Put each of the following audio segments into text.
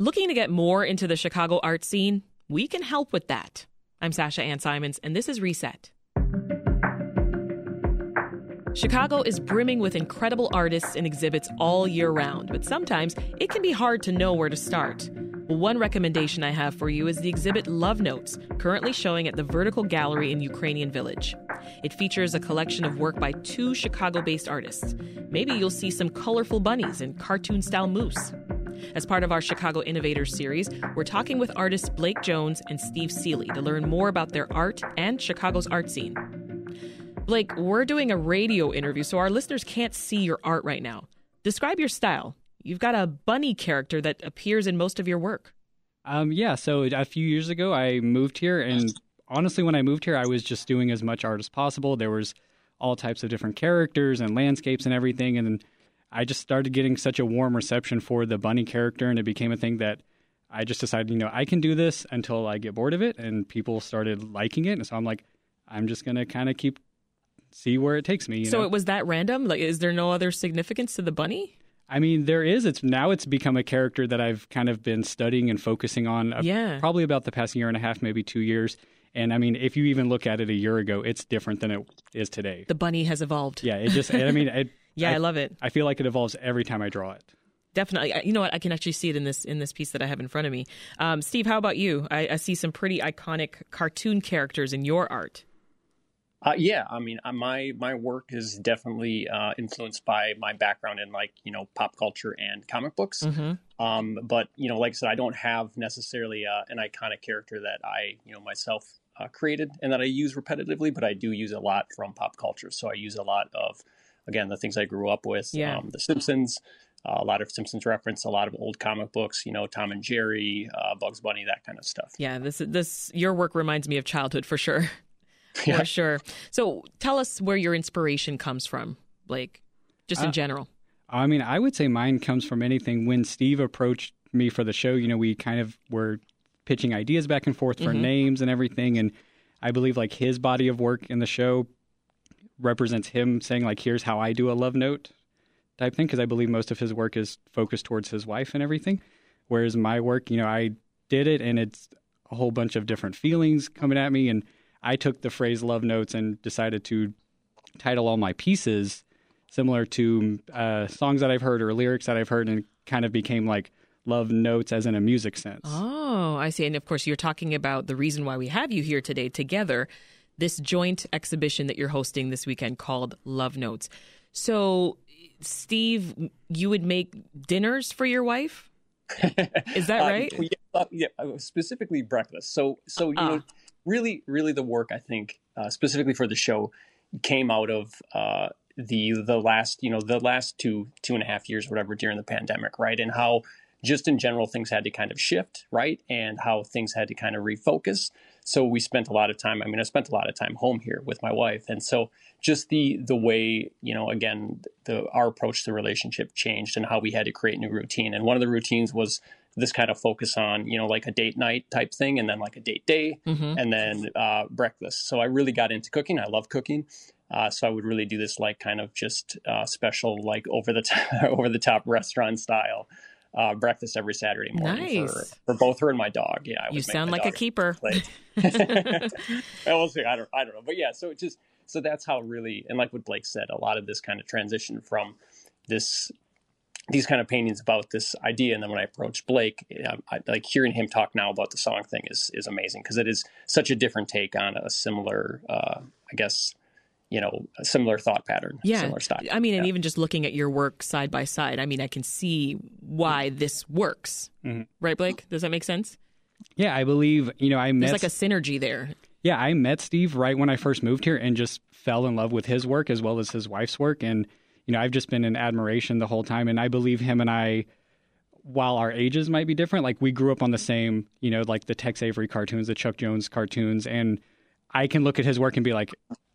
Looking to get more into the Chicago art scene? We can help with that. I'm Sasha Ann Simons, and this is Reset. Chicago is brimming with incredible artists and exhibits all year round, but sometimes it can be hard to know where to start. One recommendation I have for you is the exhibit Love Notes, currently showing at the Vertical Gallery in Ukrainian Village. It features a collection of work by two Chicago based artists. Maybe you'll see some colorful bunnies and cartoon style moose. As part of our Chicago Innovators series, we're talking with artists Blake Jones and Steve Seeley to learn more about their art and Chicago's art scene. Blake, we're doing a radio interview, so our listeners can't see your art right now. Describe your style. You've got a bunny character that appears in most of your work. Um, yeah, so a few years ago, I moved here, and honestly, when I moved here, I was just doing as much art as possible. There was all types of different characters and landscapes and everything, and I just started getting such a warm reception for the bunny character, and it became a thing that I just decided, you know, I can do this until I get bored of it, and people started liking it, and so I'm like, I'm just gonna kind of keep see where it takes me. so know? it was that random? Like, is there no other significance to the bunny? I mean, there is. It's now it's become a character that I've kind of been studying and focusing on. Uh, yeah. Probably about the past year and a half, maybe two years. And I mean, if you even look at it a year ago, it's different than it is today. The bunny has evolved. Yeah. It just. I mean. It, yeah, I, I love it. I feel like it evolves every time I draw it definitely you know what i can actually see it in this in this piece that i have in front of me um, steve how about you I, I, see some pretty iconic cartoon characters in your art uh, yeah, I mean, uh, my my work is definitely uh, influenced by my background in like you know pop culture and comic books. Mm-hmm. Um, but you know, like I said, I don't have necessarily uh, an iconic character that I you know myself uh, created and that I use repetitively, but I do use a lot from pop culture. So I use a lot of again the things I grew up with, yeah. um, The Simpsons. Uh, a lot of Simpsons reference, a lot of old comic books, you know, Tom and Jerry, Bugs Bunny, that kind of stuff. Yeah, this this your work reminds me of childhood for sure. for sure. So tell us where your inspiration comes from, Blake, just in uh, general. I mean, I would say mine comes from anything. When Steve approached me for the show, you know, we kind of were pitching ideas back and forth for mm-hmm. names and everything. And I believe like his body of work in the show represents him saying like, here's how I do a love note type thing. Cause I believe most of his work is focused towards his wife and everything. Whereas my work, you know, I did it and it's a whole bunch of different feelings coming at me. And I took the phrase love notes and decided to title all my pieces similar to uh, songs that I've heard or lyrics that I've heard and kind of became like love notes as in a music sense. Oh, I see. And of course, you're talking about the reason why we have you here today together this joint exhibition that you're hosting this weekend called Love Notes. So, Steve, you would make dinners for your wife? Is that uh, right? Uh, yeah, uh, yeah, specifically breakfast. So, so you uh. know, really, really the work I think uh, specifically for the show came out of uh, the the last you know the last two two and a half years whatever during the pandemic right and how just in general things had to kind of shift right? And how things had to kind of refocus. So we spent a lot of time i mean i spent a lot of time home here with my wife. And so just the the way you know again the our approach to the relationship changed and how we had to create new routine. And one of the routines was this kind of focus on you know like a date night type thing and then like a date day mm-hmm. and then uh, breakfast. So i really got into cooking. I love cooking. Uh, so i would really do this like kind of just uh, special like over the top, over the top restaurant style uh, breakfast every Saturday morning nice. for, for both her and my dog. Yeah, you sound like a keeper. we'll see. I don't, I don't know, but yeah. So it just so that's how really, and like what Blake said, a lot of this kind of transition from this these kind of paintings about this idea. And then when I approached Blake, I, like hearing him talk now about the song thing is is amazing because it is such a different take on a similar, uh, I guess, you know, a similar thought pattern. Yeah, similar style. I mean, yeah. and even just looking at your work side by side, I mean, I can see why this works. Mm-hmm. Right, Blake? Does that make sense? Yeah, I believe you know I met. There's like a synergy there. Yeah, I met Steve right when I first moved here and just fell in love with his work as well as his wife's work and you know, I've just been in admiration the whole time. And I believe him and I, while our ages might be different, like we grew up on the same, you know, like the Tex Avery cartoons, the Chuck Jones cartoons. And I can look at his work and be like,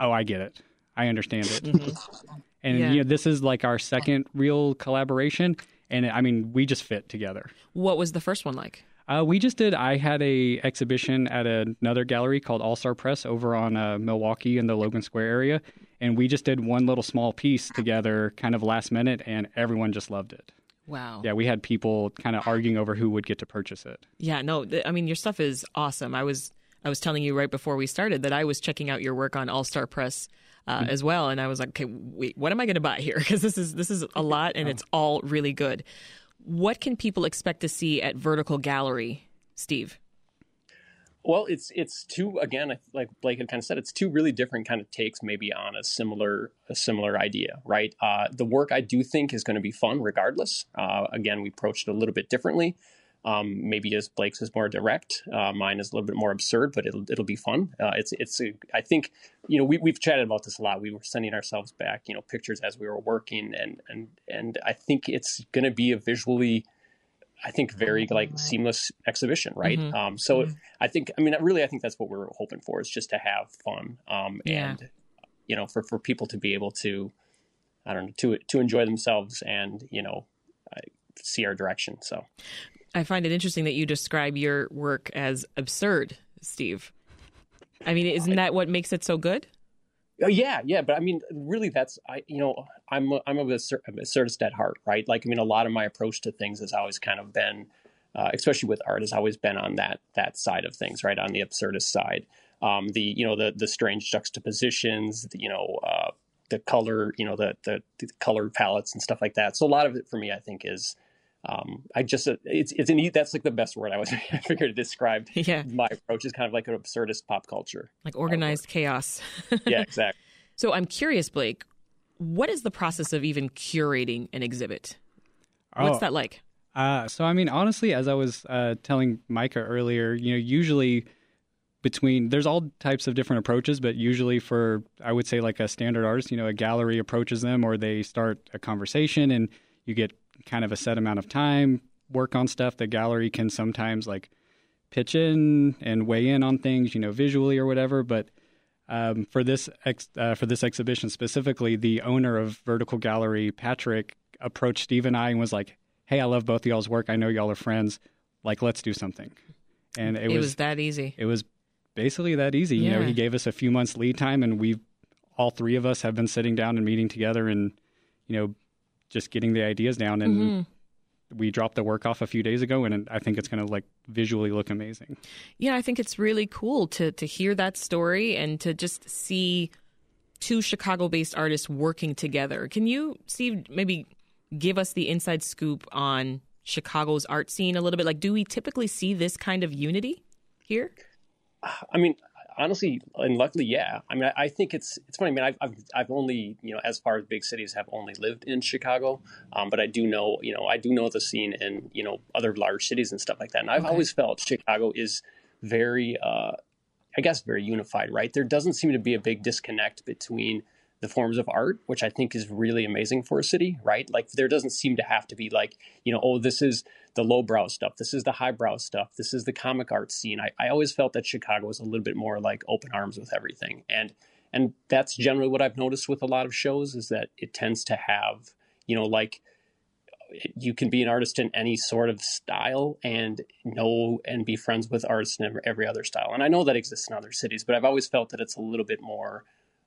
oh, I get it. I understand it. Mm-hmm. And, yeah. you know, this is like our second real collaboration. And I mean, we just fit together. What was the first one like? Uh, we just did. I had a exhibition at another gallery called All Star Press over on uh, Milwaukee in the Logan Square area, and we just did one little small piece together, kind of last minute, and everyone just loved it. Wow. Yeah, we had people kind of arguing over who would get to purchase it. Yeah, no, th- I mean your stuff is awesome. I was I was telling you right before we started that I was checking out your work on All Star Press uh, mm-hmm. as well, and I was like, okay, wait, what am I going to buy here? Because this is this is a lot, and oh. it's all really good. What can people expect to see at Vertical Gallery, Steve? Well, it's it's two again, like Blake had kind of said, it's two really different kind of takes, maybe on a similar a similar idea, right? Uh, the work I do think is going to be fun, regardless. Uh, again, we approached it a little bit differently. Um, maybe as Blake's is more direct, uh, mine is a little bit more absurd, but it'll it'll be fun. Uh, it's it's a, I think you know we we've chatted about this a lot. We were sending ourselves back, you know, pictures as we were working, and and and I think it's going to be a visually I think very like seamless exhibition, right? Mm-hmm. Um, so mm-hmm. I think, I mean, really, I think that's what we're hoping for is just to have fun, um, yeah. and you know, for for people to be able to, I don't know, to to enjoy themselves and you know, see our direction. So I find it interesting that you describe your work as absurd, Steve. I mean, isn't that what makes it so good? Oh, yeah, yeah, but I mean, really, that's I. You know, I'm a, I'm a absurdist at heart, right? Like, I mean, a lot of my approach to things has always kind of been, uh, especially with art, has always been on that that side of things, right? On the absurdist side, um, the you know the the strange juxtapositions, the, you know, uh, the color, you know, the, the the color palettes and stuff like that. So a lot of it for me, I think, is um, I just uh, it's it's an that's like the best word I was I figured to describe yeah. my approach is kind of like an absurdist pop culture, like organized chaos. yeah, exactly. So I'm curious, Blake, what is the process of even curating an exhibit? What's oh, that like? Uh, so I mean, honestly, as I was uh, telling Micah earlier, you know, usually between there's all types of different approaches, but usually for I would say like a standard artist, you know, a gallery approaches them or they start a conversation and you get kind of a set amount of time, work on stuff. The gallery can sometimes like pitch in and weigh in on things, you know, visually or whatever. But um, for this ex- uh, for this exhibition specifically, the owner of Vertical Gallery, Patrick, approached Steve and I and was like, "Hey, I love both of y'all's work. I know y'all are friends. Like, let's do something." And it, it was, was, that easy. It was basically that easy. Yeah. You know, he gave us a few months lead time, and we all three of us have been sitting down and meeting together and you know just getting the ideas down and mm-hmm. we dropped the work off a few days ago and I think it's going to like visually look amazing. Yeah, I think it's really cool to to hear that story and to just see two Chicago-based artists working together. Can you see maybe give us the inside scoop on Chicago's art scene a little bit? Like do we typically see this kind of unity here? I mean, honestly, and luckily, yeah. I mean, I, I, think it's it's funny. I mean, I've, I've, I've only you know as far as big cities have only lived in Chicago, um, but I do know you know I do know the scene in you know other large cities and stuff like that. And I've okay. always felt Chicago is very, uh, I guess, very unified. Right? There doesn't seem to be a big disconnect between the forms of art, which I think is really amazing for a city, right? Like there doesn't seem to have to be like, you know, oh, this is the lowbrow stuff, this is the highbrow stuff, this is the comic art scene. I, I always felt that Chicago was a little bit more like open arms with everything. And and that's generally what I've noticed with a lot of shows is that it tends to have, you know, like you can be an artist in any sort of style and know and be friends with artists in every other style. And I know that exists in other cities, but I've always felt that it's a little bit more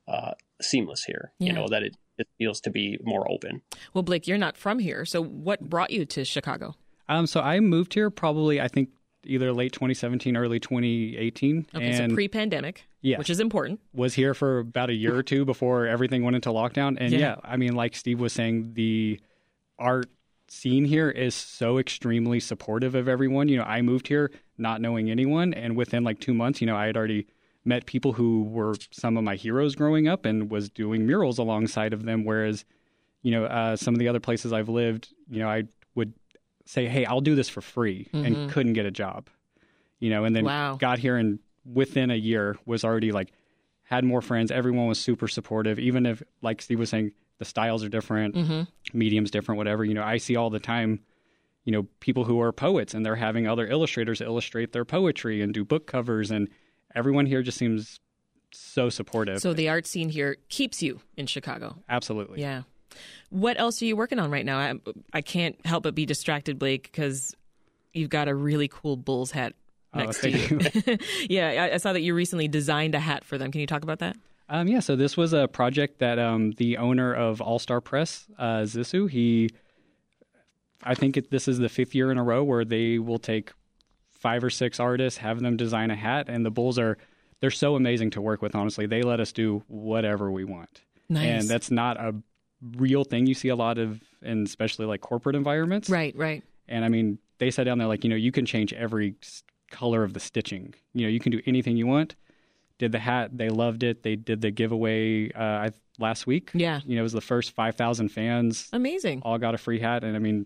uh, seamless here. Yeah. You know that it, it feels to be more open. Well, Blake, you're not from here, so what brought you to Chicago? Um, so I moved here probably I think either late 2017, early 2018. Okay, and so pre-pandemic, yeah, which is important. Was here for about a year or two before everything went into lockdown, and yeah. yeah, I mean, like Steve was saying, the art scene here is so extremely supportive of everyone. You know, I moved here not knowing anyone, and within like two months, you know, I had already met people who were some of my heroes growing up and was doing murals alongside of them. Whereas, you know, uh, some of the other places I've lived, you know, I would say, "Hey, I'll do this for free," mm-hmm. and couldn't get a job. You know, and then wow. got here and within a year was already like had more friends. Everyone was super supportive, even if, like Steve was saying, the styles are different, mm-hmm. mediums different, whatever. You know, I see all the time you know people who are poets and they're having other illustrators illustrate their poetry and do book covers and everyone here just seems so supportive. So the art scene here keeps you in Chicago. Absolutely. Yeah. What else are you working on right now? I, I can't help but be distracted, Blake, because you've got a really cool Bulls hat oh, next oh, to you. you. yeah, I, I, saw that you recently designed a hat for them. Can you talk about that? Um, yeah, so this was a project that um, the owner of All Star Press, uh, Zissou, he I think it, this is the fifth year in a row where they will take five or six artists, have them design a hat, and the Bulls are they're so amazing to work with. Honestly, they let us do whatever we want, Nice. and that's not a real thing you see a lot of, in especially like corporate environments. right, right. And I mean, they sat down there like you know you can change every color of the stitching. You know, you can do anything you want. Did the hat? They loved it. They did the giveaway uh, I, last week. Yeah. You know, it was the first five thousand fans Amazing. all got a free hat, and I mean,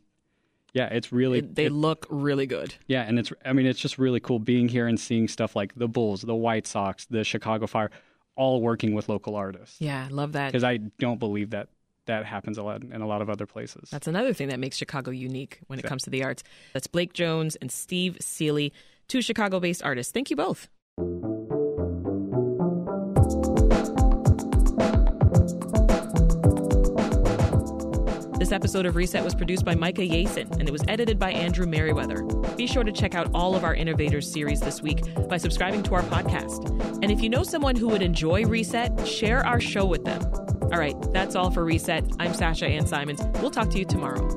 yeah, it's really It- they it- look really good. yeah, and it's I mean, it's just really cool being here and seeing stuff like the Bulls, the White Sox, the Chicago Fire, all working with local artists. Yeah, I love that. Because I don't believe that that happens a lot in a lot of other places. That's another thing that makes Chicago unique when it comes to the arts. That's Blake Jones and Steve Seeley, two Chicago based artists. Thank you both. This episode of Reset was produced by Micah Yason and it was edited by Andrew Merriweather. Be sure to check out all of our Innovators series this week by subscribing to our podcast. And if you know someone who would enjoy Reset, share our show with them. All right, that's all for Reset. I'm Sasha Ann Simons. We'll talk to you tomorrow.